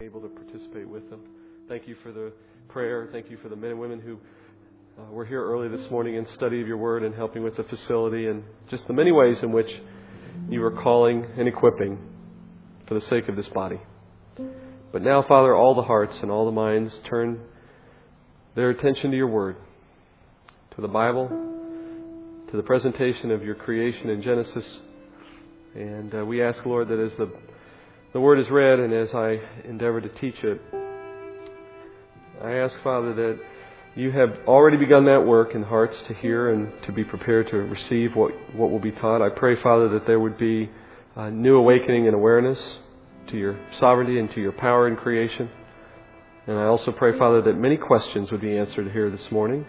able to participate with them. Thank you for the prayer. Thank you for the men and women who uh, were here early this morning in study of your word and helping with the facility and just the many ways in which you are calling and equipping for the sake of this body. But now, Father, all the hearts and all the minds turn their attention to your word, to the Bible, to the presentation of your creation in Genesis. And uh, we ask, Lord, that as the the Word is read, and as I endeavor to teach it, I ask, Father, that you have already begun that work in hearts to hear and to be prepared to receive what, what will be taught. I pray, Father, that there would be a new awakening and awareness to your sovereignty and to your power in creation. And I also pray, Father, that many questions would be answered here this morning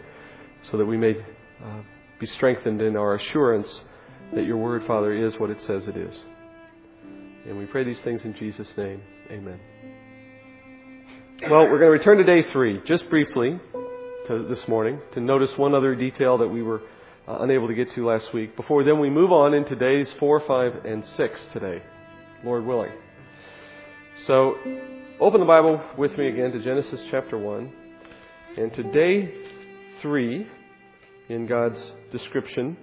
so that we may uh, be strengthened in our assurance that your word, Father, is what it says it is. And we pray these things in Jesus' name. Amen. Well, we're going to return to day three, just briefly, to this morning, to notice one other detail that we were uh, unable to get to last week. Before then, we move on into days four, five, and six today, Lord willing. So, open the Bible with me again to Genesis chapter 1. And to day three in God's description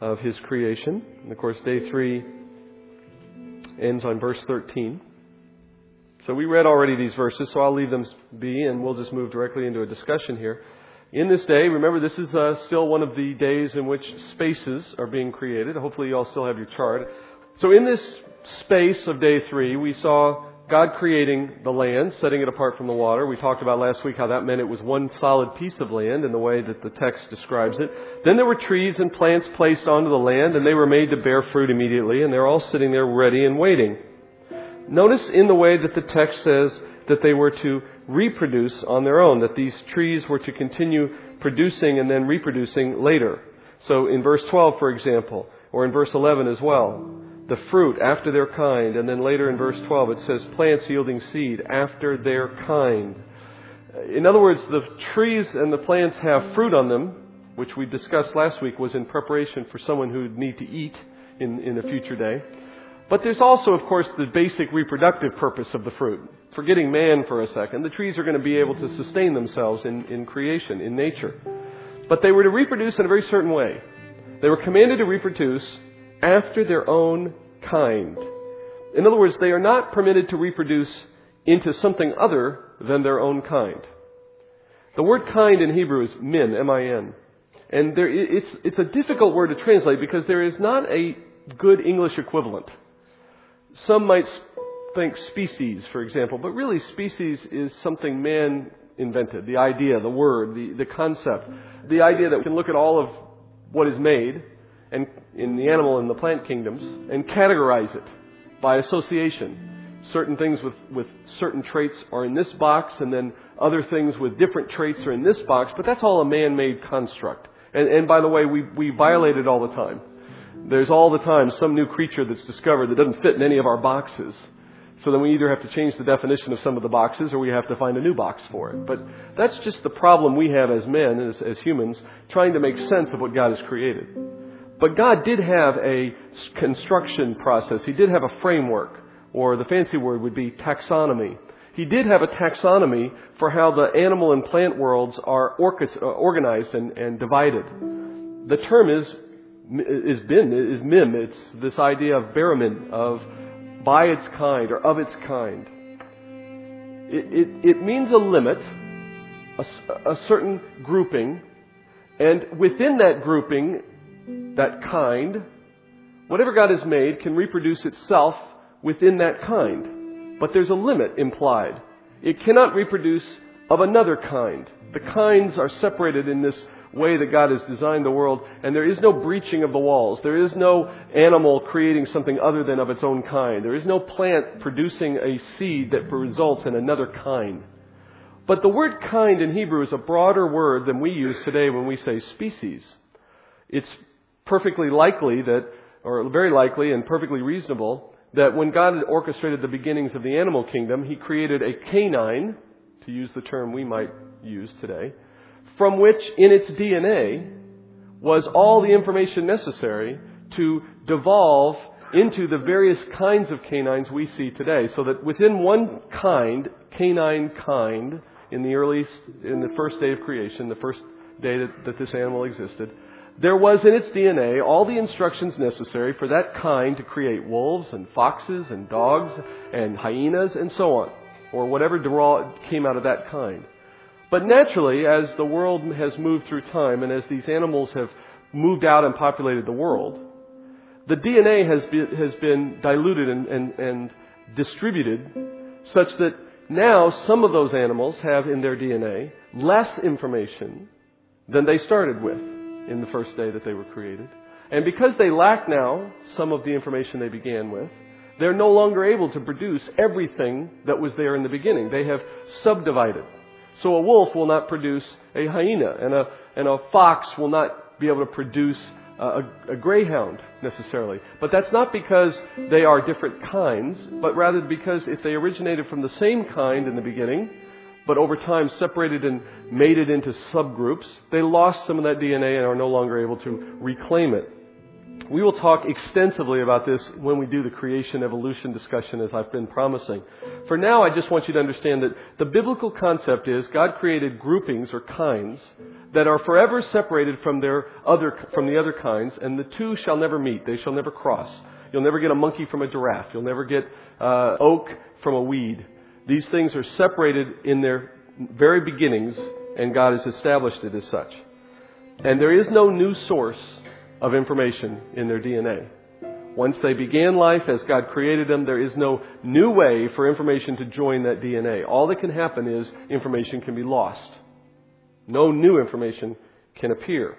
of His creation. And of course, day three ends on verse 13. So we read already these verses, so I'll leave them be and we'll just move directly into a discussion here. In this day, remember this is uh, still one of the days in which spaces are being created. Hopefully you all still have your chart. So in this space of day three, we saw God creating the land, setting it apart from the water. We talked about last week how that meant it was one solid piece of land in the way that the text describes it. Then there were trees and plants placed onto the land and they were made to bear fruit immediately and they're all sitting there ready and waiting. Notice in the way that the text says that they were to reproduce on their own, that these trees were to continue producing and then reproducing later. So in verse 12, for example, or in verse 11 as well, the fruit after their kind. And then later in verse 12 it says plants yielding seed after their kind. In other words, the trees and the plants have fruit on them, which we discussed last week was in preparation for someone who would need to eat in, in a future day. But there's also, of course, the basic reproductive purpose of the fruit. Forgetting man for a second, the trees are going to be able to sustain themselves in, in creation, in nature. But they were to reproduce in a very certain way. They were commanded to reproduce after their own kind. In other words, they are not permitted to reproduce into something other than their own kind. The word kind in Hebrew is min, M-I-N. And there, it's, it's a difficult word to translate because there is not a good English equivalent. Some might think species, for example, but really species is something man invented. The idea, the word, the, the concept. The idea that we can look at all of what is made in the animal and the plant kingdoms and categorize it by association. Certain things with, with certain traits are in this box, and then other things with different traits are in this box, but that's all a man made construct. And, and by the way, we, we violate it all the time. There's all the time some new creature that's discovered that doesn't fit in any of our boxes. So then we either have to change the definition of some of the boxes or we have to find a new box for it. But that's just the problem we have as men, as, as humans, trying to make sense of what God has created. But God did have a construction process. He did have a framework, or the fancy word would be taxonomy. He did have a taxonomy for how the animal and plant worlds are uh, organized and, and divided. The term is is bin is mim. It's this idea of baramin of by its kind or of its kind. It, it, it means a limit, a, a certain grouping, and within that grouping, that kind, whatever God has made can reproduce itself within that kind. But there's a limit implied. It cannot reproduce of another kind. The kinds are separated in this way that God has designed the world, and there is no breaching of the walls. There is no animal creating something other than of its own kind. There is no plant producing a seed that results in another kind. But the word kind in Hebrew is a broader word than we use today when we say species. It's perfectly likely that, or very likely and perfectly reasonable, that when God had orchestrated the beginnings of the animal kingdom, He created a canine, to use the term we might use today, from which in its DNA was all the information necessary to devolve into the various kinds of canines we see today. So that within one kind, canine kind, in the earliest, in the first day of creation, the first day that, that this animal existed, there was in its DNA all the instructions necessary for that kind to create wolves and foxes and dogs and hyenas and so on, or whatever came out of that kind. But naturally, as the world has moved through time and as these animals have moved out and populated the world, the DNA has been, has been diluted and, and, and distributed such that now some of those animals have in their DNA less information than they started with in the first day that they were created. And because they lack now some of the information they began with, they're no longer able to produce everything that was there in the beginning. They have subdivided. So a wolf will not produce a hyena, and a, and a fox will not be able to produce a, a, greyhound necessarily. But that's not because they are different kinds, but rather because if they originated from the same kind in the beginning, but over time separated and mated into subgroups, they lost some of that DNA and are no longer able to reclaim it. We will talk extensively about this when we do the creation evolution discussion, as I've been promising. For now, I just want you to understand that the biblical concept is God created groupings or kinds that are forever separated from their other from the other kinds, and the two shall never meet; they shall never cross. You'll never get a monkey from a giraffe. You'll never get uh, oak from a weed. These things are separated in their very beginnings, and God has established it as such. And there is no new source of information in their DNA. Once they began life as God created them, there is no new way for information to join that DNA. All that can happen is information can be lost. No new information can appear.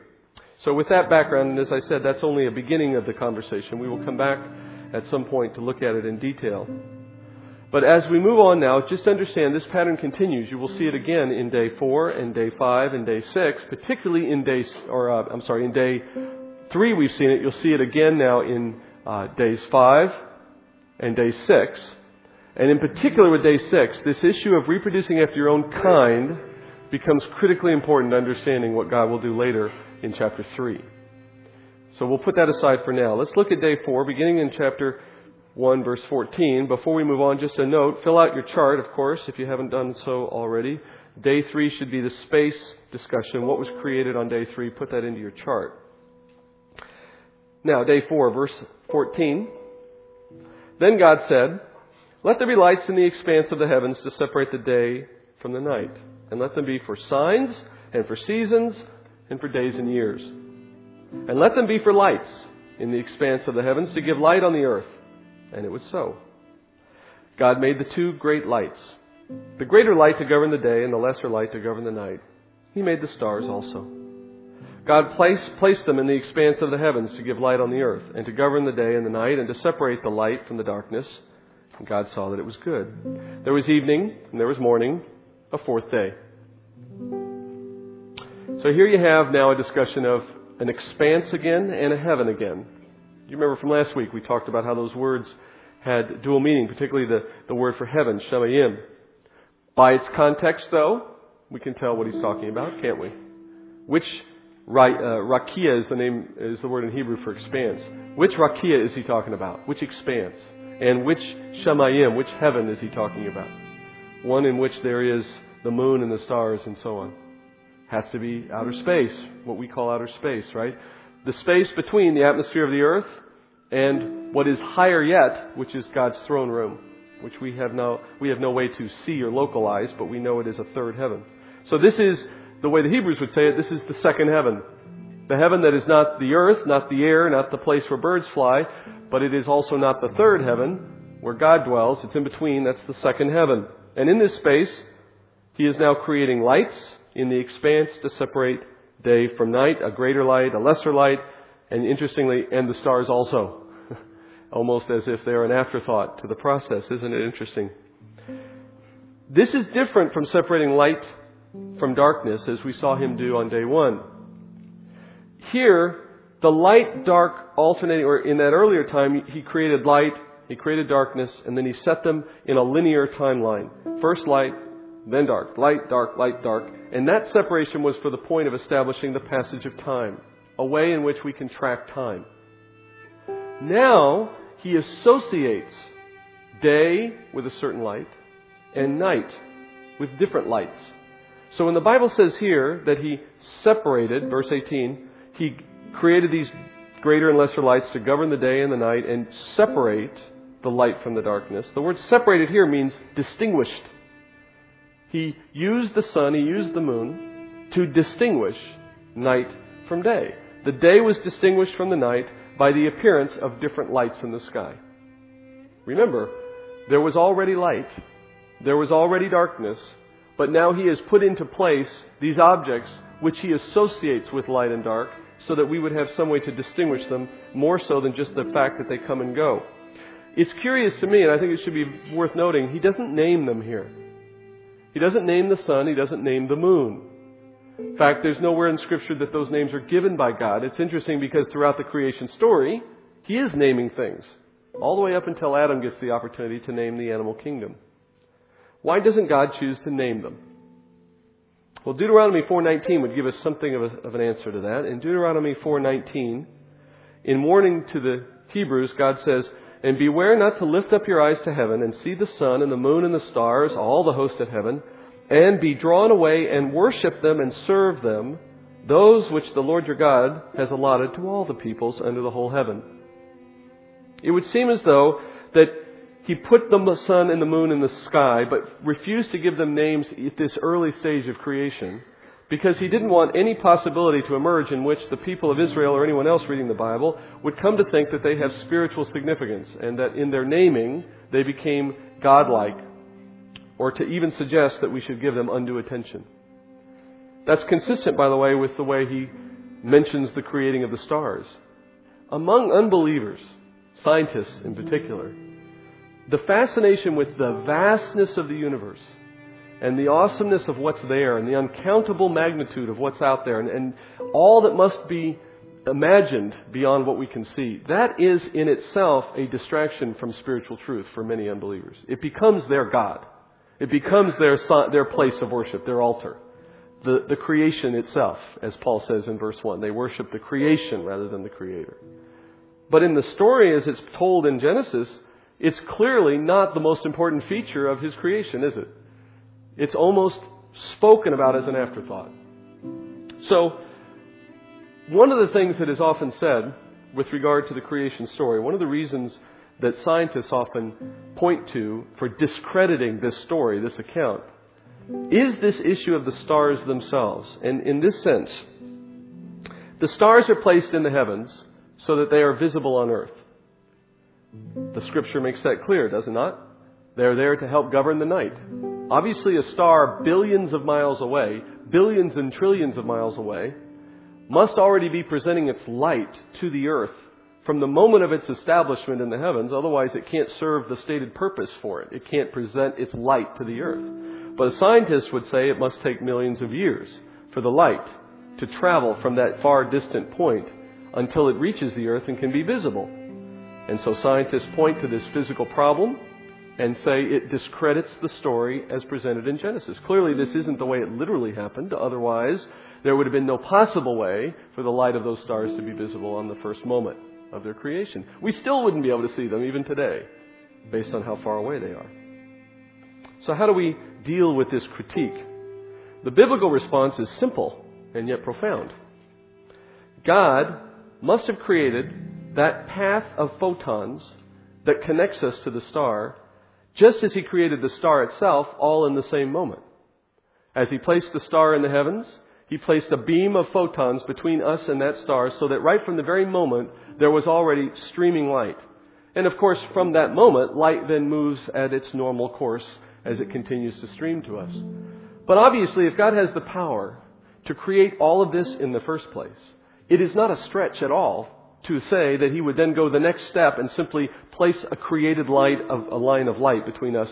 So with that background, and as I said, that's only a beginning of the conversation. We will come back at some point to look at it in detail. But as we move on now, just understand this pattern continues. You will see it again in day four and day five and day six, particularly in day, or uh, I'm sorry, in day three we've seen it. You'll see it again now in uh, days five and day six. And in particular with day six, this issue of reproducing after your own kind becomes critically important to understanding what God will do later in chapter three. So we'll put that aside for now. Let's look at day four, beginning in chapter 1, verse 14. Before we move on, just a note fill out your chart, of course, if you haven't done so already. Day 3 should be the space discussion. What was created on day 3? Put that into your chart. Now, day 4, verse 14. Then God said, Let there be lights in the expanse of the heavens to separate the day from the night, and let them be for signs, and for seasons, and for days and years. And let them be for lights in the expanse of the heavens to give light on the earth and it was so. God made the two great lights, the greater light to govern the day and the lesser light to govern the night. He made the stars also. God placed, placed them in the expanse of the heavens to give light on the earth, and to govern the day and the night, and to separate the light from the darkness. And God saw that it was good. There was evening, and there was morning, a fourth day. So here you have now a discussion of an expanse again and a heaven again. You remember from last week we talked about how those words had dual meaning, particularly the, the word for heaven, Shemayim. By its context, though, we can tell what he's talking about, can't we? Which uh, rakia is the name is the word in Hebrew for expanse. Which rakia is he talking about? Which expanse? And which Shemayim, which heaven is he talking about? One in which there is the moon and the stars and so on. Has to be outer space, what we call outer space, right? The space between the atmosphere of the earth and what is higher yet, which is God's throne room, which we have no, we have no way to see or localize, but we know it is a third heaven. So this is, the way the Hebrews would say it, this is the second heaven. The heaven that is not the earth, not the air, not the place where birds fly, but it is also not the third heaven where God dwells. It's in between. That's the second heaven. And in this space, He is now creating lights in the expanse to separate day from night, a greater light, a lesser light, and interestingly, and the stars also. Almost as if they're an afterthought to the process. Isn't it interesting? This is different from separating light from darkness as we saw him do on day one. Here, the light dark alternating, or in that earlier time, he created light, he created darkness, and then he set them in a linear timeline. First light, then dark. Light, dark, light, dark. And that separation was for the point of establishing the passage of time, a way in which we can track time. Now, he associates day with a certain light and night with different lights. So when the Bible says here that he separated, verse 18, he created these greater and lesser lights to govern the day and the night and separate the light from the darkness. The word separated here means distinguished. He used the sun, he used the moon to distinguish night from day. The day was distinguished from the night by the appearance of different lights in the sky. Remember, there was already light, there was already darkness, but now he has put into place these objects which he associates with light and dark so that we would have some way to distinguish them more so than just the fact that they come and go. It's curious to me, and I think it should be worth noting, he doesn't name them here. He doesn't name the sun, he doesn't name the moon. In fact, there's nowhere in Scripture that those names are given by God. It's interesting because throughout the creation story, he is naming things, all the way up until Adam gets the opportunity to name the animal kingdom. Why doesn't God choose to name them? Well, Deuteronomy 4:19 would give us something of, a, of an answer to that. In Deuteronomy 4:19, in warning to the Hebrews, God says, "And beware not to lift up your eyes to heaven and see the sun and the moon and the stars, all the host of heaven, and be drawn away and worship them and serve them, those which the Lord your God has allotted to all the peoples under the whole heaven." It would seem as though that he put the sun and the moon in the sky, but refused to give them names at this early stage of creation because he didn't want any possibility to emerge in which the people of Israel or anyone else reading the Bible would come to think that they have spiritual significance and that in their naming they became godlike or to even suggest that we should give them undue attention. That's consistent, by the way, with the way he mentions the creating of the stars. Among unbelievers, scientists in particular, the fascination with the vastness of the universe and the awesomeness of what's there and the uncountable magnitude of what's out there and, and, all that must be imagined beyond what we can see, that is in itself a distraction from spiritual truth for many unbelievers. It becomes their God. It becomes their, their place of worship, their altar. The, the creation itself, as Paul says in verse 1. They worship the creation rather than the Creator. But in the story as it's told in Genesis, it's clearly not the most important feature of his creation, is it? It's almost spoken about as an afterthought. So, one of the things that is often said with regard to the creation story, one of the reasons that scientists often point to for discrediting this story, this account, is this issue of the stars themselves. And in this sense, the stars are placed in the heavens so that they are visible on earth. The scripture makes that clear, does it not? They're there to help govern the night. Obviously, a star billions of miles away, billions and trillions of miles away, must already be presenting its light to the earth from the moment of its establishment in the heavens. Otherwise, it can't serve the stated purpose for it. It can't present its light to the earth. But a scientist would say it must take millions of years for the light to travel from that far distant point until it reaches the earth and can be visible. And so scientists point to this physical problem and say it discredits the story as presented in Genesis. Clearly, this isn't the way it literally happened. Otherwise, there would have been no possible way for the light of those stars to be visible on the first moment of their creation. We still wouldn't be able to see them even today, based on how far away they are. So, how do we deal with this critique? The biblical response is simple and yet profound. God must have created that path of photons that connects us to the star, just as He created the star itself, all in the same moment. As He placed the star in the heavens, He placed a beam of photons between us and that star so that right from the very moment there was already streaming light. And of course, from that moment, light then moves at its normal course as it continues to stream to us. But obviously, if God has the power to create all of this in the first place, it is not a stretch at all to say that he would then go the next step and simply place a created light of a line of light between us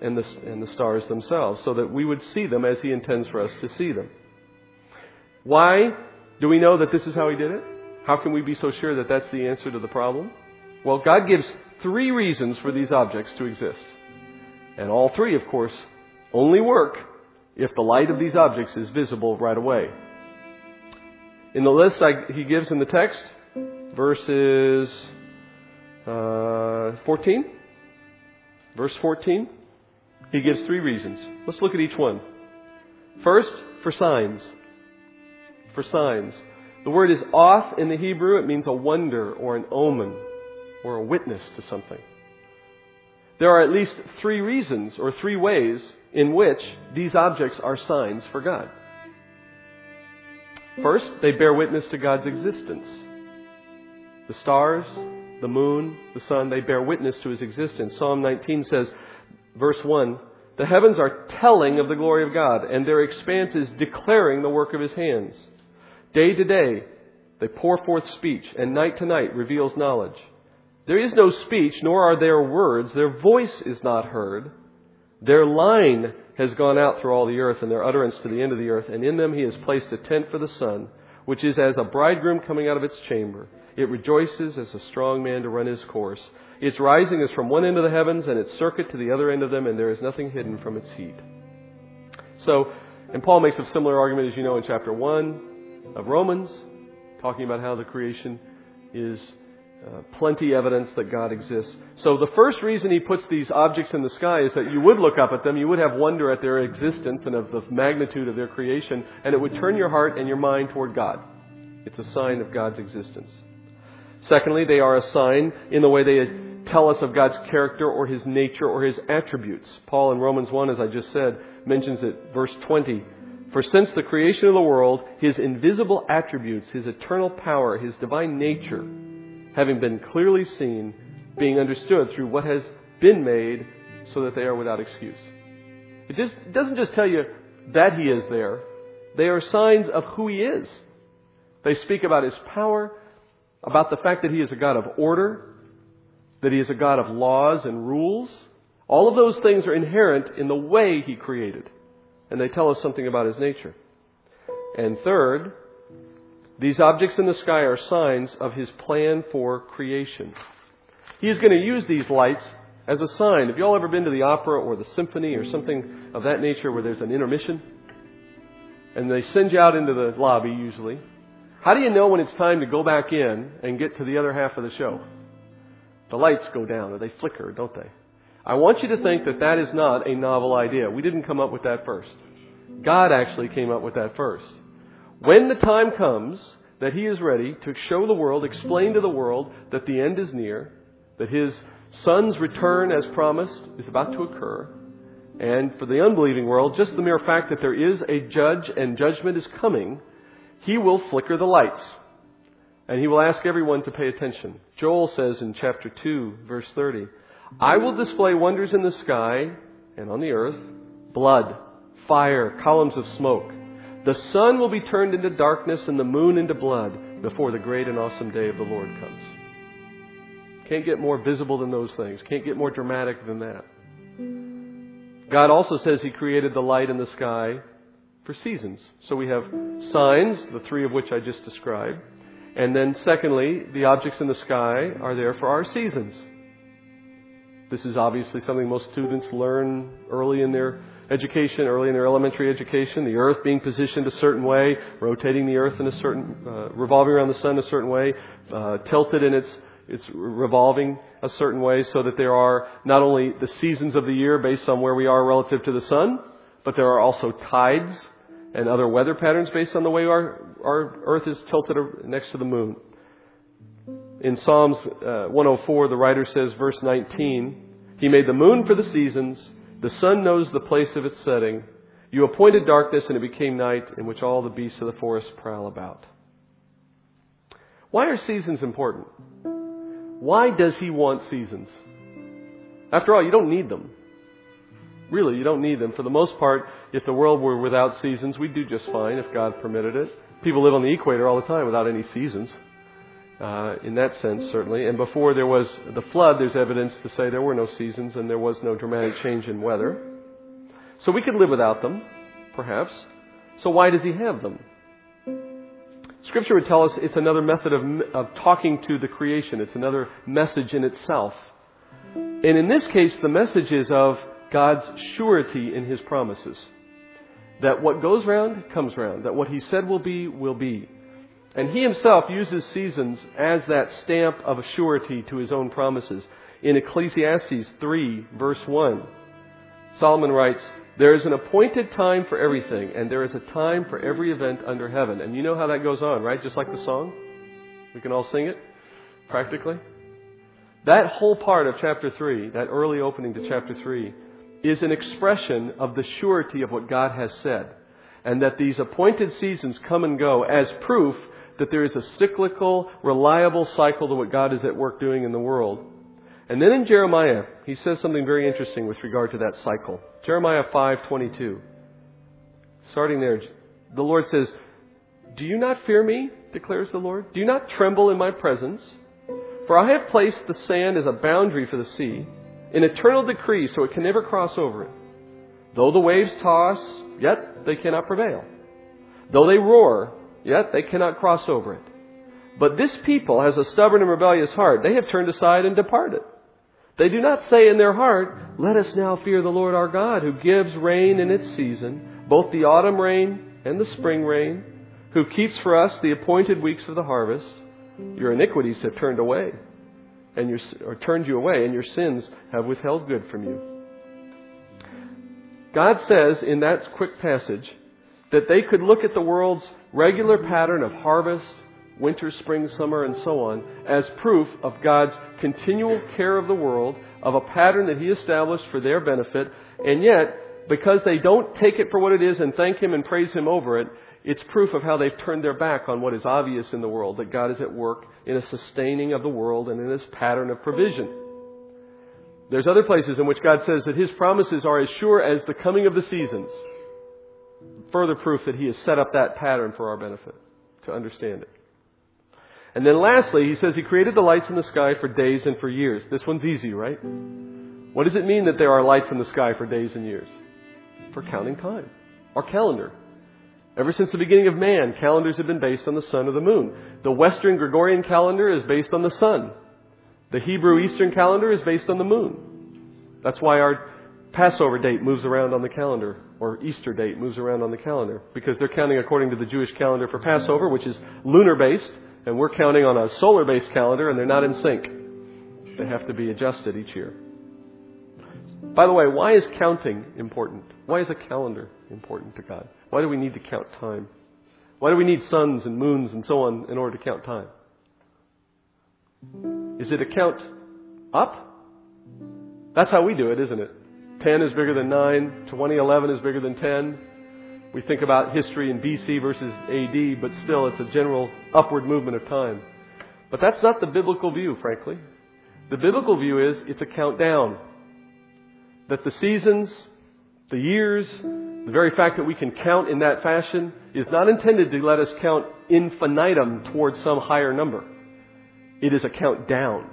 and the, and the stars themselves so that we would see them as he intends for us to see them. Why do we know that this is how he did it? How can we be so sure that that's the answer to the problem? Well, God gives three reasons for these objects to exist. And all three, of course, only work if the light of these objects is visible right away. In the list I, he gives in the text, verses uh, 14, verse 14, he gives three reasons. Let's look at each one. First, for signs. For signs. The word is oth in the Hebrew. It means a wonder or an omen or a witness to something. There are at least three reasons or three ways in which these objects are signs for God. First, they bear witness to God's existence. The stars, the moon, the sun, they bear witness to his existence. Psalm 19 says, verse 1, The heavens are telling of the glory of God, and their expanse is declaring the work of his hands. Day to day, they pour forth speech, and night to night reveals knowledge. There is no speech, nor are there words. Their voice is not heard. Their line has gone out through all the earth, and their utterance to the end of the earth, and in them he has placed a tent for the sun, which is as a bridegroom coming out of its chamber. It rejoices as a strong man to run his course. Its rising is from one end of the heavens, and its circuit to the other end of them, and there is nothing hidden from its heat. So, and Paul makes a similar argument, as you know, in chapter 1 of Romans, talking about how the creation is uh, plenty evidence that God exists. So the first reason he puts these objects in the sky is that you would look up at them, you would have wonder at their existence and of the magnitude of their creation, and it would turn your heart and your mind toward God. It's a sign of God's existence. Secondly, they are a sign in the way they tell us of God's character or His nature or His attributes. Paul in Romans 1, as I just said, mentions it, verse 20. For since the creation of the world, His invisible attributes, His eternal power, His divine nature, having been clearly seen, being understood through what has been made, so that they are without excuse. It just it doesn't just tell you that He is there. They are signs of who He is. They speak about His power, about the fact that He is a God of order, that He is a God of laws and rules. All of those things are inherent in the way He created. And they tell us something about His nature. And third, these objects in the sky are signs of his plan for creation. He is going to use these lights as a sign. Have you all ever been to the opera or the symphony or something of that nature where there's an intermission? And they send you out into the lobby usually. How do you know when it's time to go back in and get to the other half of the show? The lights go down or they flicker, don't they? I want you to think that that is not a novel idea. We didn't come up with that first. God actually came up with that first. When the time comes that he is ready to show the world, explain to the world that the end is near, that his son's return as promised is about to occur, and for the unbelieving world, just the mere fact that there is a judge and judgment is coming, he will flicker the lights. And he will ask everyone to pay attention. Joel says in chapter 2, verse 30, I will display wonders in the sky and on the earth, blood, fire, columns of smoke. The sun will be turned into darkness and the moon into blood before the great and awesome day of the Lord comes. Can't get more visible than those things. Can't get more dramatic than that. God also says He created the light in the sky for seasons. So we have signs, the three of which I just described. And then secondly, the objects in the sky are there for our seasons. This is obviously something most students learn early in their education, early in their elementary education, the earth being positioned a certain way, rotating the earth in a certain, uh, revolving around the sun a certain way, uh, tilted in its, its revolving a certain way so that there are not only the seasons of the year based on where we are relative to the sun, but there are also tides and other weather patterns based on the way our, our earth is tilted next to the moon. In Psalms uh, 104, the writer says, verse 19, He made the moon for the seasons, the sun knows the place of its setting. You appointed darkness, and it became night, in which all the beasts of the forest prowl about. Why are seasons important? Why does he want seasons? After all, you don't need them. Really, you don't need them. For the most part, if the world were without seasons, we'd do just fine if God permitted it. People live on the equator all the time without any seasons uh, in that sense, certainly. And before there was the flood, there's evidence to say there were no seasons and there was no dramatic change in weather. So we could live without them, perhaps. So why does he have them? Scripture would tell us it's another method of, of talking to the creation. It's another message in itself. And in this case, the message is of God's surety in His promises. That what goes round, comes round. That what He said will be, will be. And he himself uses seasons as that stamp of surety to his own promises. In Ecclesiastes 3, verse 1, Solomon writes, There is an appointed time for everything, and there is a time for every event under heaven. And you know how that goes on, right? Just like the song? We can all sing it, practically. That whole part of chapter 3, that early opening to chapter 3, is an expression of the surety of what God has said. And that these appointed seasons come and go as proof that there is a cyclical, reliable cycle to what God is at work doing in the world. And then in Jeremiah, he says something very interesting with regard to that cycle. Jeremiah 5:22. Starting there, the Lord says, "Do you not fear me?" declares the Lord. "Do you not tremble in my presence? For I have placed the sand as a boundary for the sea, an eternal decree so it can never cross over it. Though the waves toss, yet they cannot prevail. Though they roar, yet they cannot cross over it. But this people has a stubborn and rebellious heart. They have turned aside and departed. They do not say in their heart, Let us now fear the Lord our God, who gives rain in its season, both the autumn rain and the spring rain, who keeps for us the appointed weeks of the harvest. Your iniquities have turned away, and your, or turned you away, and your sins have withheld good from you. God says in that quick passage that they could look at the world's regular pattern of harvest, winter, spring, summer, and so on, as proof of God's continual care of the world, of a pattern that He established for their benefit, and yet, because they don't take it for what it is and thank Him and praise Him over it, it's proof of how they've turned their back on what is obvious in the world, that God is at work in a sustaining of the world and in this pattern of provision. There's other places in which God says that His promises are as sure as the coming of the seasons. Further proof that He has set up that pattern for our benefit, to understand it. And then lastly, he says he created the lights in the sky for days and for years. This one's easy, right? What does it mean that there are lights in the sky for days and years? For counting time. Our calendar. Ever since the beginning of man, calendars have been based on the sun or the moon. The Western Gregorian calendar is based on the sun. The Hebrew Eastern calendar is based on the moon. That's why our Passover date moves around on the calendar, or Easter date moves around on the calendar, because they're counting according to the Jewish calendar for Passover, which is lunar based, and we're counting on a solar based calendar, and they're not in sync. They have to be adjusted each year. By the way, why is counting important? Why is a calendar important to God? Why do we need to count time? Why do we need suns and moons and so on in order to count time? Is it a count up? That's how we do it, isn't it? 10 is bigger than 9, 2011 is bigger than 10, we think about history in BC versus AD, but still it's a general upward movement of time. But that's not the biblical view, frankly. The biblical view is it's a countdown. That the seasons, the years, the very fact that we can count in that fashion is not intended to let us count infinitum towards some higher number. It is a countdown.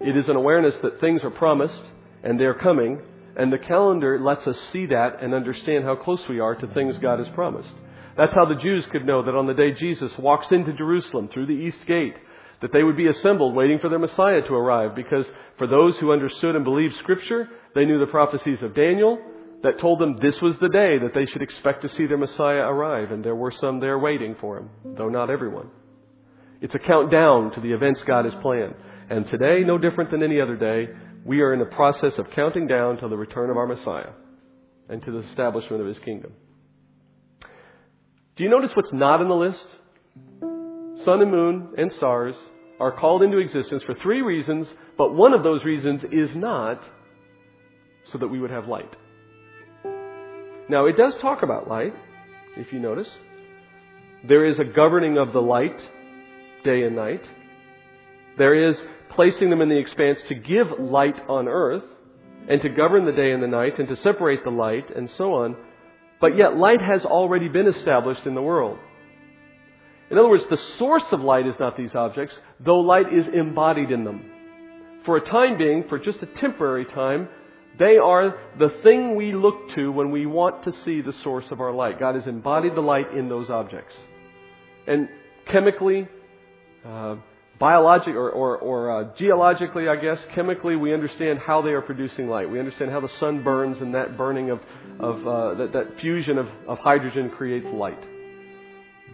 It is an awareness that things are promised and they're coming and the calendar lets us see that and understand how close we are to things God has promised. That's how the Jews could know that on the day Jesus walks into Jerusalem through the east gate, that they would be assembled waiting for their Messiah to arrive because for those who understood and believed scripture, they knew the prophecies of Daniel that told them this was the day that they should expect to see their Messiah arrive and there were some there waiting for him, though not everyone. It's a countdown to the events God has planned. And today, no different than any other day, we are in the process of counting down to the return of our Messiah and to the establishment of his kingdom. Do you notice what's not in the list? Sun and moon and stars are called into existence for three reasons, but one of those reasons is not so that we would have light. Now, it does talk about light, if you notice. There is a governing of the light, day and night. There is placing them in the expanse to give light on earth and to govern the day and the night and to separate the light and so on. But yet light has already been established in the world. In other words, the source of light is not these objects, though light is embodied in them. For a time being, for just a temporary time, they are the thing we look to when we want to see the source of our light. God has embodied the light in those objects. And chemically, uh, biologically or, or, or uh, geologically, I guess, chemically, we understand how they are producing light. We understand how the sun burns, and that burning of, of uh, that, that fusion of, of hydrogen creates light.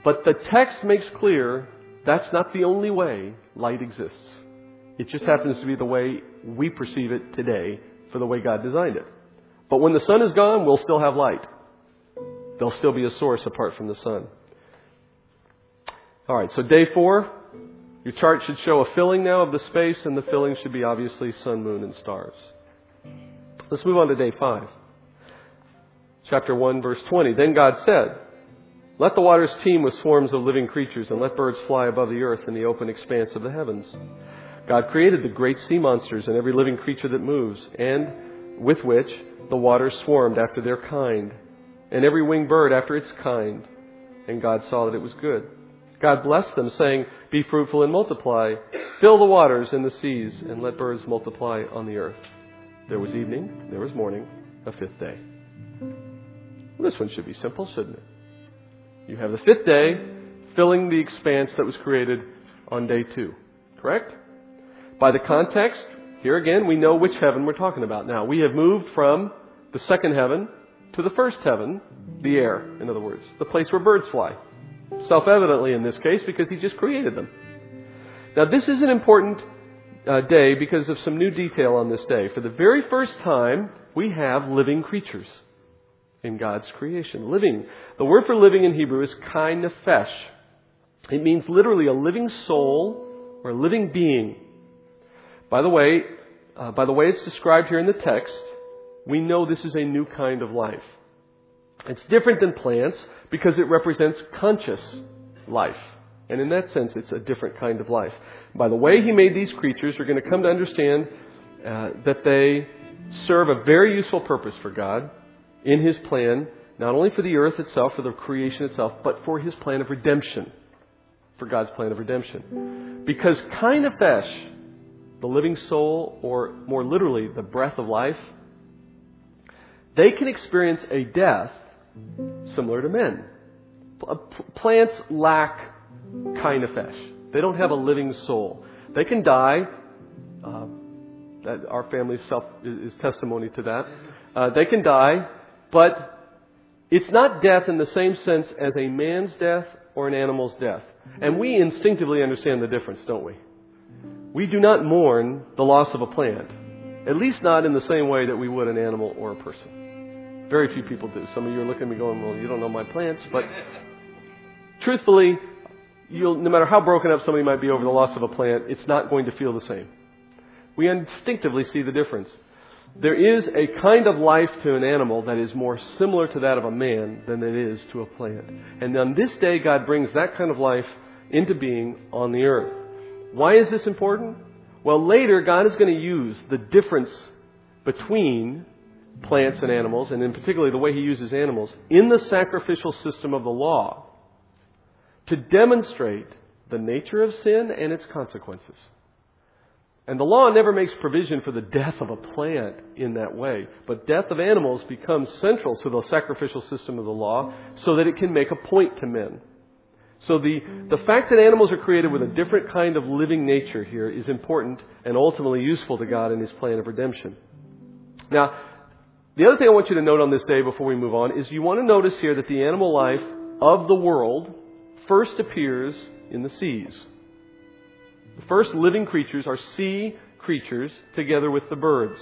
But the text makes clear that's not the only way light exists. It just happens to be the way we perceive it today for the way God designed it. But when the sun is gone, we'll still have light. There'll still be a source apart from the sun. All right, so day four, your chart should show a filling now of the space, and the filling should be obviously sun, moon, and stars. Let's move on to day five. Chapter 1, verse 20. Then God said, Let the waters teem with swarms of living creatures, and let birds fly above the earth in the open expanse of the heavens. God created the great sea monsters and every living creature that moves, and with which the waters swarmed after their kind, and every winged bird after its kind. And God saw that it was good. God blessed them, saying, Be fruitful and multiply, fill the waters and the seas, and let birds multiply on the earth. There was evening, there was morning, a fifth day. Well, this one should be simple, shouldn't it? You have the fifth day filling the expanse that was created on day two. Correct? By the context, here again, we know which heaven we're talking about now. We have moved from the second heaven to the first heaven, the air, in other words, the place where birds fly. Self evidently in this case because he just created them. Now, this is an important uh, day because of some new detail on this day. For the very first time, we have living creatures in God's creation. Living. The word for living in Hebrew is chai nefesh. It means literally a living soul or a living being. By the way, uh, by the way it's described here in the text, we know this is a new kind of life. It's different than plants because it represents conscious life. And in that sense, it's a different kind of life. By the way he made these creatures, we're going to come to understand uh, that they serve a very useful purpose for God in his plan, not only for the earth itself, for the creation itself, but for his plan of redemption. For God's plan of redemption. Because chai nefesh, the living soul, or more literally, the breath of life, they can experience a death similar to men. Plants lack chai nefesh. They don't have a living soul. They can die. Uh, our family self is testimony to that. Uh, they can die, but it's not death in the same sense as a man's death or an animal's death. And we instinctively understand the difference, don't we? We do not mourn the loss of a plant, at least not in the same way that we would an animal or a person. Very few people do. Some of you are looking at me going, well, you don't know my plants. But truthfully, you'll, no matter how broken up somebody might be over the loss of a plant, it's not going to feel the same. We instinctively see the difference. There is a kind of life to an animal that is more similar to that of a man than it is to a plant. And on this day, God brings that kind of life into being on the earth. Why is this important? Well, later, God is going to use the difference between plants and animals, and in particular the way he uses animals, in the sacrificial system of the law to demonstrate the nature of sin and its consequences. And the law never makes provision for the death of a plant in that way, but death of animals becomes central to the sacrificial system of the law so that it can make a point to men. So the, the fact that animals are created with a different kind of living nature here is important and ultimately useful to God in His plan of redemption. Now, the other thing I want you to note on this day before we move on is you want to notice here that the animal life of the world first appears in the seas. The first living creatures are sea creatures together with the birds.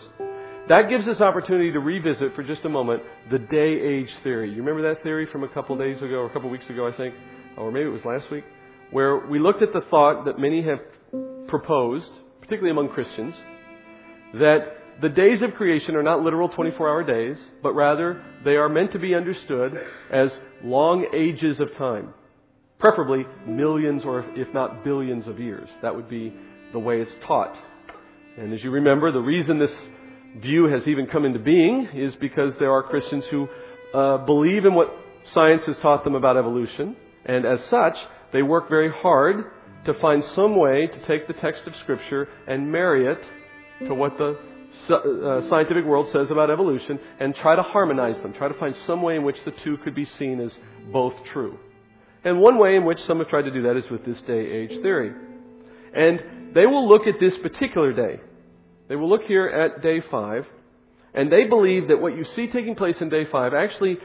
That gives us opportunity to revisit for just a moment the day age theory. You remember that theory from a couple days ago or a couple weeks ago, I think, or maybe it was last week, where we looked at the thought that many have proposed, particularly among Christians, that the days of creation are not literal 24 hour days, but rather they are meant to be understood as long ages of time. Preferably millions or if not billions of years. That would be the way it's taught. And as you remember, the reason this view has even come into being is because there are Christians who uh, believe in what science has taught them about evolution, and as such, they work very hard to find some way to take the text of Scripture and marry it to what the Uh, scientific world says about evolution and try to harmonize them, try to find some way in which the two could be seen as both true. And one way in which some have tried to do that is with this day age theory. And they will look at this particular day. They will look here at day five, and they believe that what you see taking place in day five actually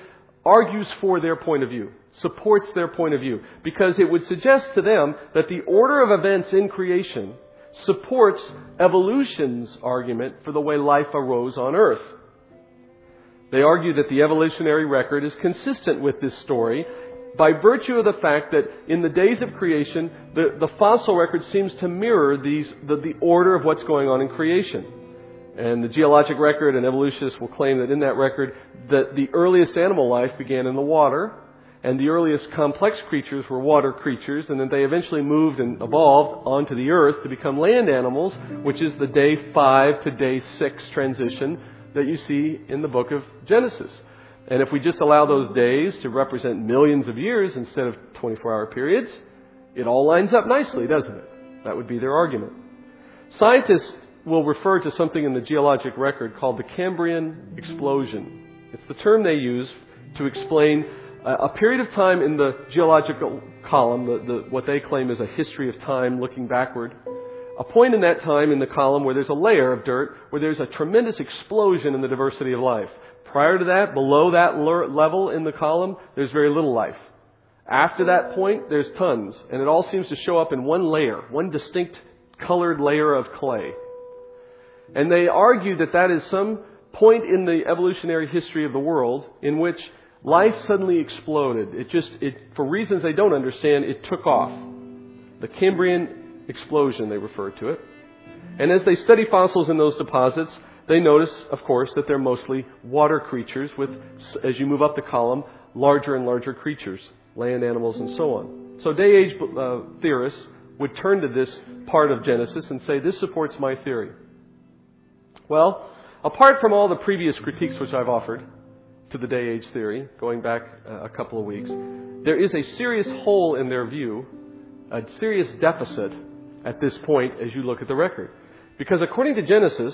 argues for their point of view. supports their point of view because it would suggest to them that the order of events in creation supports evolution's argument for the way life arose on earth. They argue that the evolutionary record is consistent with this story by virtue of the fact that in the days of creation, the, the fossil record seems to mirror these, the, the order of what's going on in creation. And the geologic record and evolutionists will claim that in that record, that the earliest animal life began in the water, and the earliest complex creatures were water creatures, and then they eventually moved and evolved onto the earth to become land animals, which is the day 5 to day 6 transition that you see in the book of Genesis. And if we just allow those days to represent millions of years instead of 24 hour periods, it all lines up nicely, doesn't it? That would be their argument. Scientists will refer to something in the geologic record called the Cambrian explosion. It's the term they use to explain a period of time in the geological column, the, the, what they claim is a history of time looking backward, a point in that time in the column where there's a layer of dirt, where there's a tremendous explosion in the diversity of life. Prior to that, below that level in the column, there's very little life. After that point, there's tons, and it all seems to show up in one layer, one distinct colored layer of clay. And they argue that that is some point in the evolutionary history of the world in which life suddenly exploded. It just, it, for reasons they don't understand, it took off. The Cambrian explosion, they refer to it. And as they study fossils in those deposits, they notice, of course, that they're mostly water creatures with, as you move up the column, larger and larger creatures, land animals and so on. So day age uh, theorists would turn to this part of Genesis and say, this supports my theory. Well, apart from all the previous critiques which I've offered, to the day age theory, going back a couple of weeks, there is a serious hole in their view, a serious deficit at this point as you look at the record. Because according to Genesis,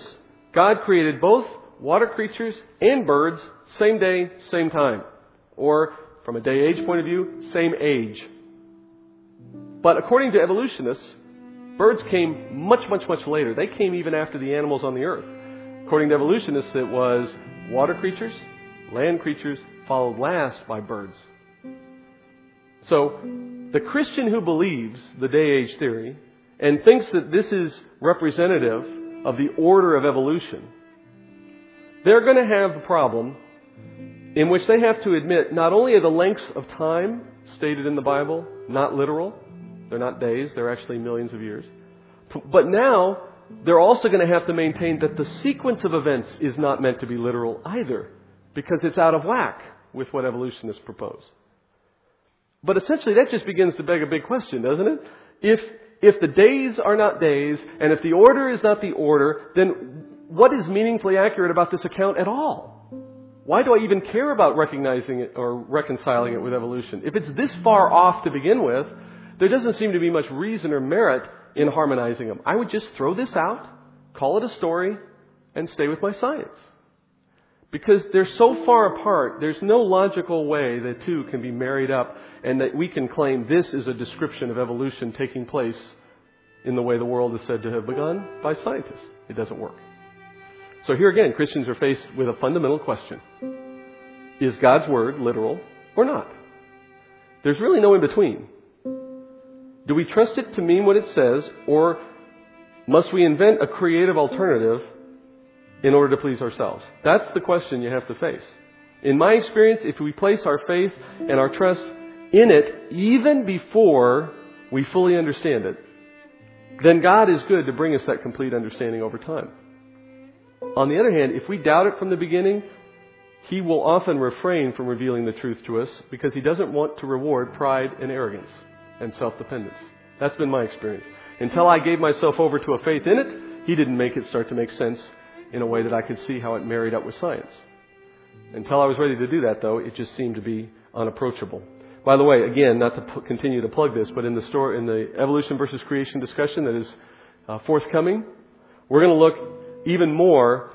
God created both water creatures and birds same day, same time. Or, from a day age point of view, same age. But according to evolutionists, birds came much, much, much later. They came even after the animals on the earth. According to evolutionists, it was water creatures land creatures, followed last by birds. So, the Christian who believes the day age theory and thinks that this is representative of the order of evolution, they're going to have a problem in which they have to admit not only are the lengths of time stated in the Bible not literal, they're not days, they're actually millions of years, but now they're also going to have to maintain that the sequence of events is not meant to be literal either because it's out of whack with what evolutionists propose. But essentially, that just begins to beg a big question, doesn't it? If, if the days are not days, and if the order is not the order, then what is meaningfully accurate about this account at all? Why do I even care about recognizing it or reconciling it with evolution? If it's this far off to begin with, there doesn't seem to be much reason or merit in harmonizing them. I would just throw this out, call it a story, and stay with my science. Because they're so far apart, there's no logical way the two can be married up and that we can claim this is a description of evolution taking place in the way the world is said to have begun by scientists. It doesn't work. So here again, Christians are faced with a fundamental question. Is God's Word literal or not? There's really no in between. Do we trust it to mean what it says, or must we invent a creative alternative in order to please ourselves? That's the question you have to face. In my experience, if we place our faith and our trust in it even before we fully understand it, then God is good to bring us that complete understanding over time. On the other hand, if we doubt it from the beginning, He will often refrain from revealing the truth to us because He doesn't want to reward pride and arrogance and self-dependence. That's been my experience. Until I gave myself over to a faith in it, He didn't make it start to make sense in a way that I could see how it married up with science. Until I was ready to do that, though, it just seemed to be unapproachable. By the way, again, not to p- continue to plug this, but in the store, in the evolution versus creation discussion that is uh, forthcoming, we're going to look even more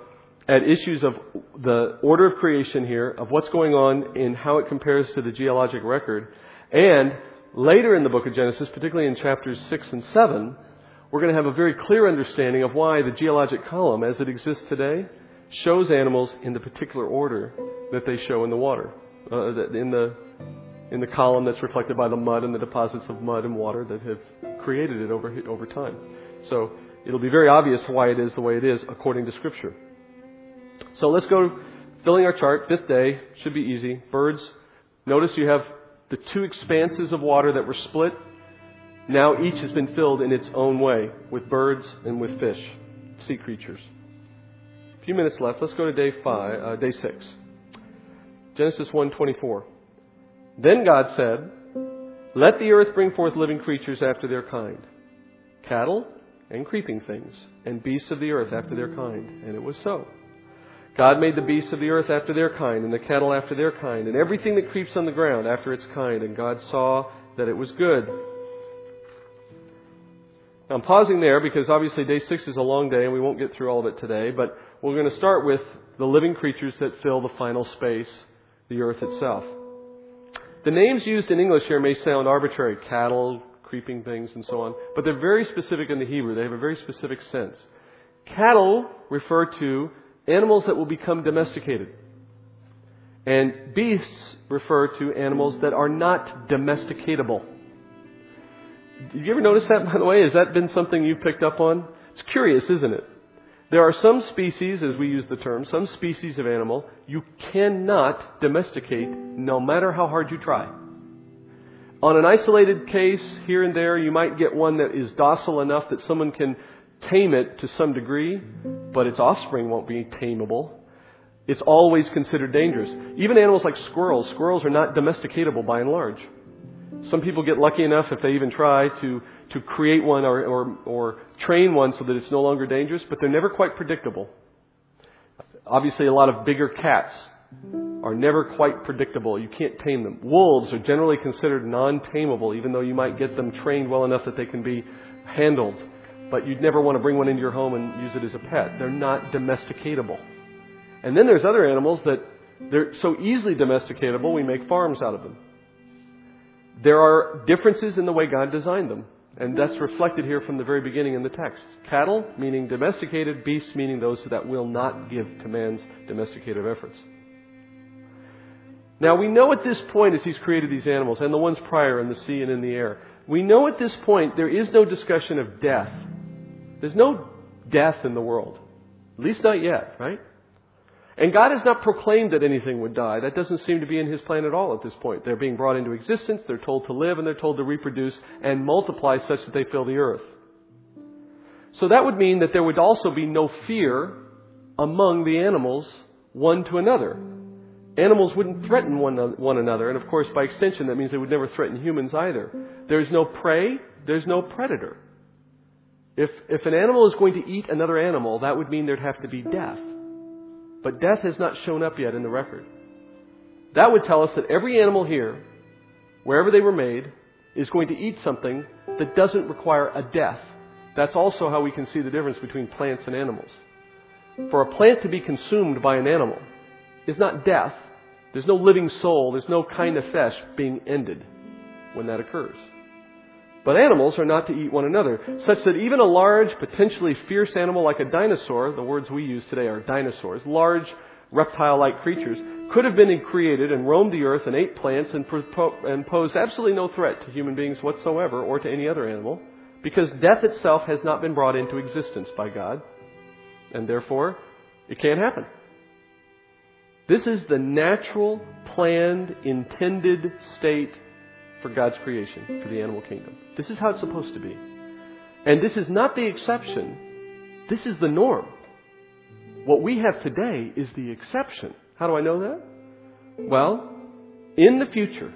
at issues of the order of creation here, of what's going on and how it compares to the geologic record, and later in the book of Genesis, particularly in chapters 6 and 7, we're going to have a very clear understanding of why the geologic column, as it exists today, shows animals in the particular order that they show in the water, uh, in the in the column that's reflected by the mud and the deposits of mud and water that have created it over, over time. So it'll be very obvious why it is the way it is according to Scripture. So let's go filling our chart. Fifth day should be easy. Birds. Notice you have the two expanses of water that were split. Now each has been filled in its own way with birds and with fish, sea creatures. A few minutes left. Let's go to day five, uh, day six. Genesis 1:24. Then God said, "Let the earth bring forth living creatures after their kind, cattle and creeping things, and beasts of the earth after their kind." And it was so. God made the beasts of the earth after their kind, and the cattle after their kind, and everything that creeps on the ground after its kind. And God saw that it was good. I'm pausing there because obviously day six is a long day and we won't get through all of it today, but we're going to start with the living creatures that fill the final space, the earth itself. The names used in English here may sound arbitrary cattle, creeping things, and so on, but they're very specific in the Hebrew. They have a very specific sense. Cattle refer to animals that will become domesticated. And beasts refer to animals that are not domesticatable. Did you ever notice that, by the way? Has that been something you've picked up on? It's curious, isn't it? There are some species, as we use the term, some species of animal you cannot domesticate no matter how hard you try. On an isolated case, here and there, you might get one that is docile enough that someone can tame it to some degree, but its offspring won't be tameable. It's always considered dangerous. Even animals like squirrels, squirrels are not domesticatable by and large. Some people get lucky enough, if they even try, to, to create one or, or, or train one so that it's no longer dangerous, but they're never quite predictable. Obviously, a lot of bigger cats are never quite predictable. You can't tame them. Wolves are generally considered non-tameable, even though you might get them trained well enough that they can be handled but you'd never want to bring one into your home and use it as a pet. They're not domesticatable. And then there's other animals that they're so easily domesticatable, we make farms out of them. There are differences in the way God designed them, and that's reflected here from the very beginning in the text. Cattle, meaning domesticated, beasts, meaning those that will not give to man's domesticative efforts. Now we know at this point, as He's created these animals, and the ones prior in the sea and in the air, we know at this point there is no discussion of death there's no death in the world. At least not yet, right? And God has not proclaimed that anything would die. That doesn't seem to be in His plan at all at this point. They're being brought into existence, they're told to live, and they're told to reproduce and multiply such that they fill the earth. So that would mean that there would also be no fear among the animals one to another. Animals wouldn't threaten one, one another, and of course, by extension, that means they would never threaten humans either. There's no prey, there's no predator. If, if an animal is going to eat another animal, that would mean there'd have to be death. But death has not shown up yet in the record. That would tell us that every animal here, wherever they were made, is going to eat something that doesn't require a death. That's also how we can see the difference between plants and animals. For a plant to be consumed by an animal is not death. There's no living soul, there's no kind of flesh being ended when that occurs. But animals are not to eat one another, such that even a large, potentially fierce animal like a dinosaur, the words we use today are dinosaurs, large reptile-like creatures, could have been created and roamed the earth and ate plants and, and posed absolutely no threat to human beings whatsoever or to any other animal, because death itself has not been brought into existence by God, and therefore it can't happen. This is the natural, planned, intended state for God's creation, for the animal kingdom. This is how it's supposed to be. And this is not the exception. This is the norm. What we have today is the exception. How do I know that? Well, in the future,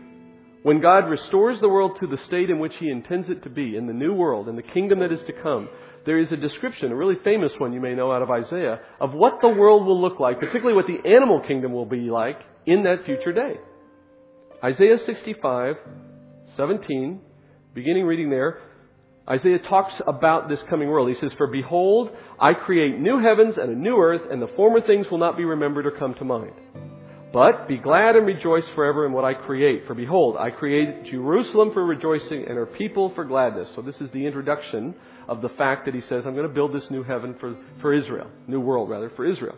when God restores the world to the state in which He intends it to be, in the new world, in the kingdom that is to come, there is a description, a really famous one you may know out of Isaiah, of what the world will look like, particularly what the animal kingdom will be like in that future day. Isaiah 65, 17, beginning reading there, Isaiah talks about this coming world. He says, For behold, I create new heavens and a new earth, and the former things will not be remembered or come to mind. But be glad and rejoice forever in what I create. For behold, I create Jerusalem for rejoicing and her people for gladness. So this is the introduction of the fact that he says, I'm going to build this new heaven for, for Israel, new world rather, for Israel.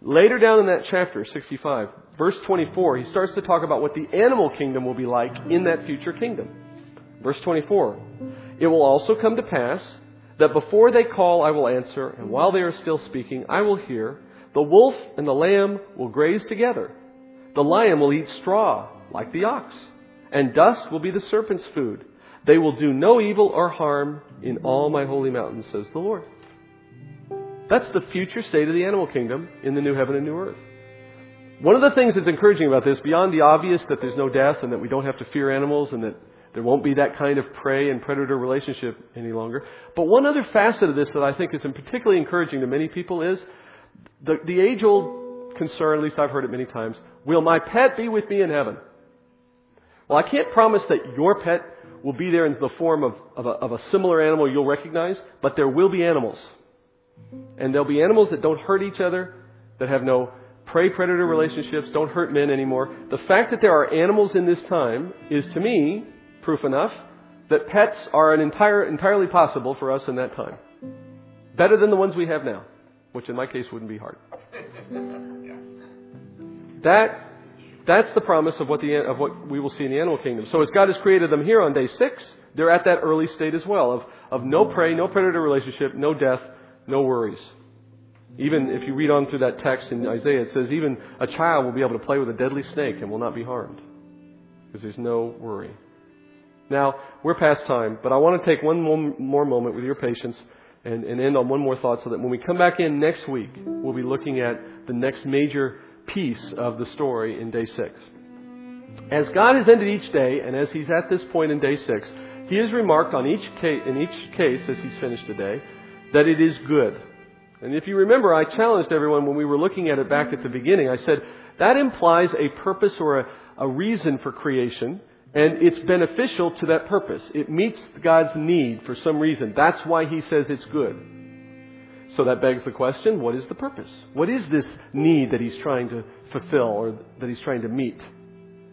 Later down in that chapter, 65, verse 24, he starts to talk about what the animal kingdom will be like in that future kingdom. Verse 24, it will also come to pass that before they call, I will answer, and while they are still speaking, I will hear. The wolf and the lamb will graze together. The lion will eat straw, like the ox, and dust will be the serpent's food. They will do no evil or harm in all my holy mountains, says the Lord. That's the future state of the animal kingdom in the new heaven and new earth. One of the things that's encouraging about this, beyond the obvious that there's no death and that we don't have to fear animals and that there won't be that kind of prey and predator relationship any longer. But one other facet of this that I think is particularly encouraging to many people is the, the age old concern, at least I've heard it many times, will my pet be with me in heaven? Well, I can't promise that your pet will be there in the form of, of, a, of a similar animal you'll recognize, but there will be animals. And there'll be animals that don't hurt each other, that have no prey predator relationships, don't hurt men anymore. The fact that there are animals in this time is, to me, proof enough that pets are an entire, entirely possible for us in that time. Better than the ones we have now, which in my case wouldn't be hard. That, that's the promise of what, the, of what we will see in the animal kingdom. So as God has created them here on day six, they're at that early state as well of, of no prey, no predator relationship, no death, no worries. Even if you read on through that text in Isaiah, it says even a child will be able to play with a deadly snake and will not be harmed. Because there's no worry. Now, we're past time, but I want to take one more moment with your patience and, and end on one more thought so that when we come back in next week, we'll be looking at the next major piece of the story in day six. As God has ended each day, and as He's at this point in day six, He has remarked on each case, in each case as He's finished the day, that it is good. And if you remember, I challenged everyone when we were looking at it back at the beginning. I said, that implies a purpose or a, a reason for creation, and it's beneficial to that purpose. It meets God's need for some reason. That's why He says it's good. So that begs the question, what is the purpose? What is this need that He's trying to fulfill or that He's trying to meet?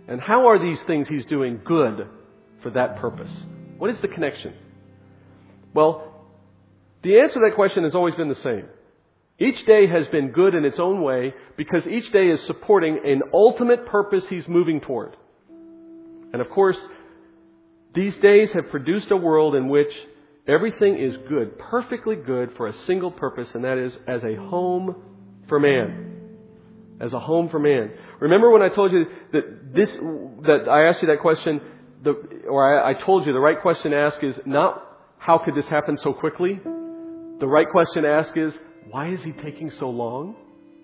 And how are these things He's doing good for that purpose? What is the connection? Well, the answer to that question has always been the same. Each day has been good in its own way because each day is supporting an ultimate purpose he's moving toward. And of course, these days have produced a world in which everything is good, perfectly good for a single purpose, and that is as a home for man. As a home for man. Remember when I told you that this, that I asked you that question, the, or I, I told you the right question to ask is not how could this happen so quickly? The right question to ask is, why is he taking so long?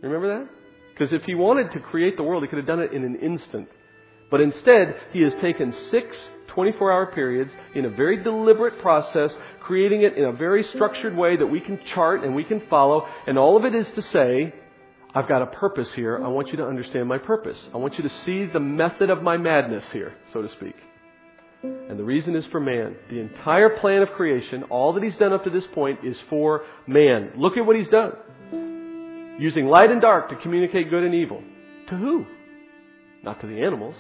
Remember that? Because if he wanted to create the world, he could have done it in an instant. But instead, he has taken six 24 hour periods in a very deliberate process, creating it in a very structured way that we can chart and we can follow. And all of it is to say, I've got a purpose here. I want you to understand my purpose. I want you to see the method of my madness here, so to speak. And the reason is for man. The entire plan of creation, all that he's done up to this point, is for man. Look at what he's done. Using light and dark to communicate good and evil. To who? Not to the animals.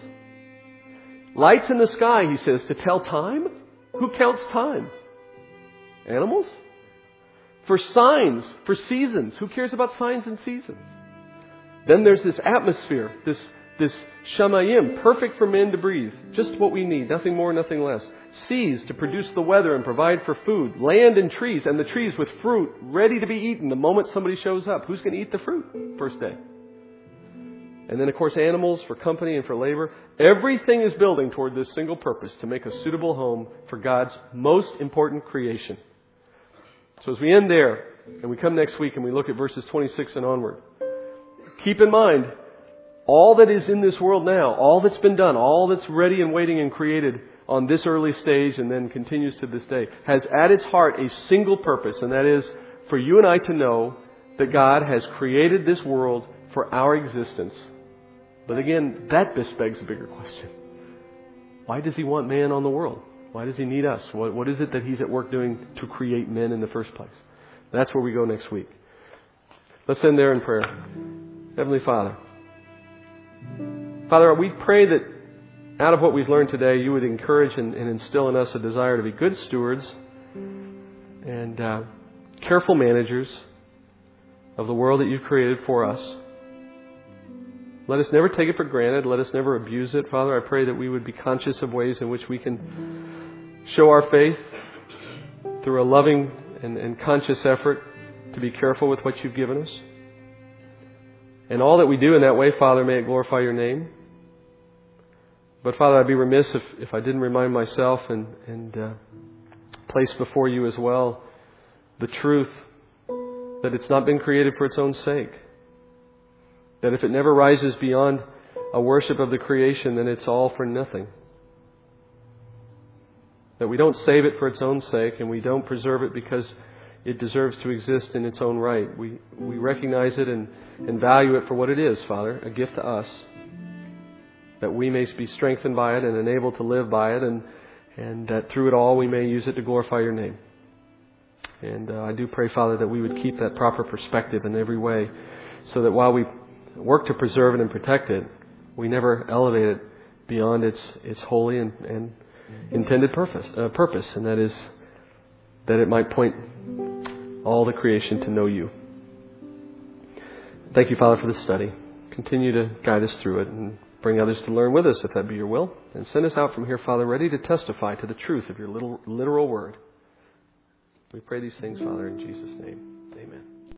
Lights in the sky, he says, to tell time? Who counts time? Animals? For signs, for seasons. Who cares about signs and seasons? Then there's this atmosphere, this this shamayim, perfect for men to breathe. Just what we need, nothing more, nothing less. Seas to produce the weather and provide for food. Land and trees, and the trees with fruit ready to be eaten the moment somebody shows up. Who's going to eat the fruit first day? And then, of course, animals for company and for labor. Everything is building toward this single purpose to make a suitable home for God's most important creation. So as we end there, and we come next week and we look at verses 26 and onward, keep in mind all that is in this world now, all that's been done, all that's ready and waiting and created on this early stage and then continues to this day, has at its heart a single purpose, and that is for you and I to know that God has created this world for our existence. But again, that begs a bigger question. Why does He want man on the world? Why does He need us? What, what is it that He's at work doing to create men in the first place? That's where we go next week. Let's end there in prayer. Heavenly Father, Father, we pray that out of what we've learned today, you would encourage and, and instill in us a desire to be good stewards and uh, careful managers of the world that you've created for us. Let us never take it for granted. Let us never abuse it. Father, I pray that we would be conscious of ways in which we can show our faith through a loving and, and conscious effort to be careful with what you've given us. And all that we do in that way, Father, may it glorify your name. But Father, I'd be remiss if, if I didn't remind myself and, and uh, place before you as well the truth that it's not been created for its own sake. That if it never rises beyond a worship of the creation, then it's all for nothing. That we don't save it for its own sake and we don't preserve it because it deserves to exist in its own right. We, we recognize it and, and value it for what it is, Father, a gift to us. That we may be strengthened by it and enabled to live by it, and, and that through it all we may use it to glorify your name. And uh, I do pray, Father, that we would keep that proper perspective in every way so that while we work to preserve it and protect it, we never elevate it beyond its, its holy and, and intended purpose, uh, purpose, and that is that it might point all the creation to know you. Thank you, Father, for this study. Continue to guide us through it and bring others to learn with us, if that be your will. And send us out from here, Father, ready to testify to the truth of your little, literal word. We pray these things, Father, in Jesus' name. Amen.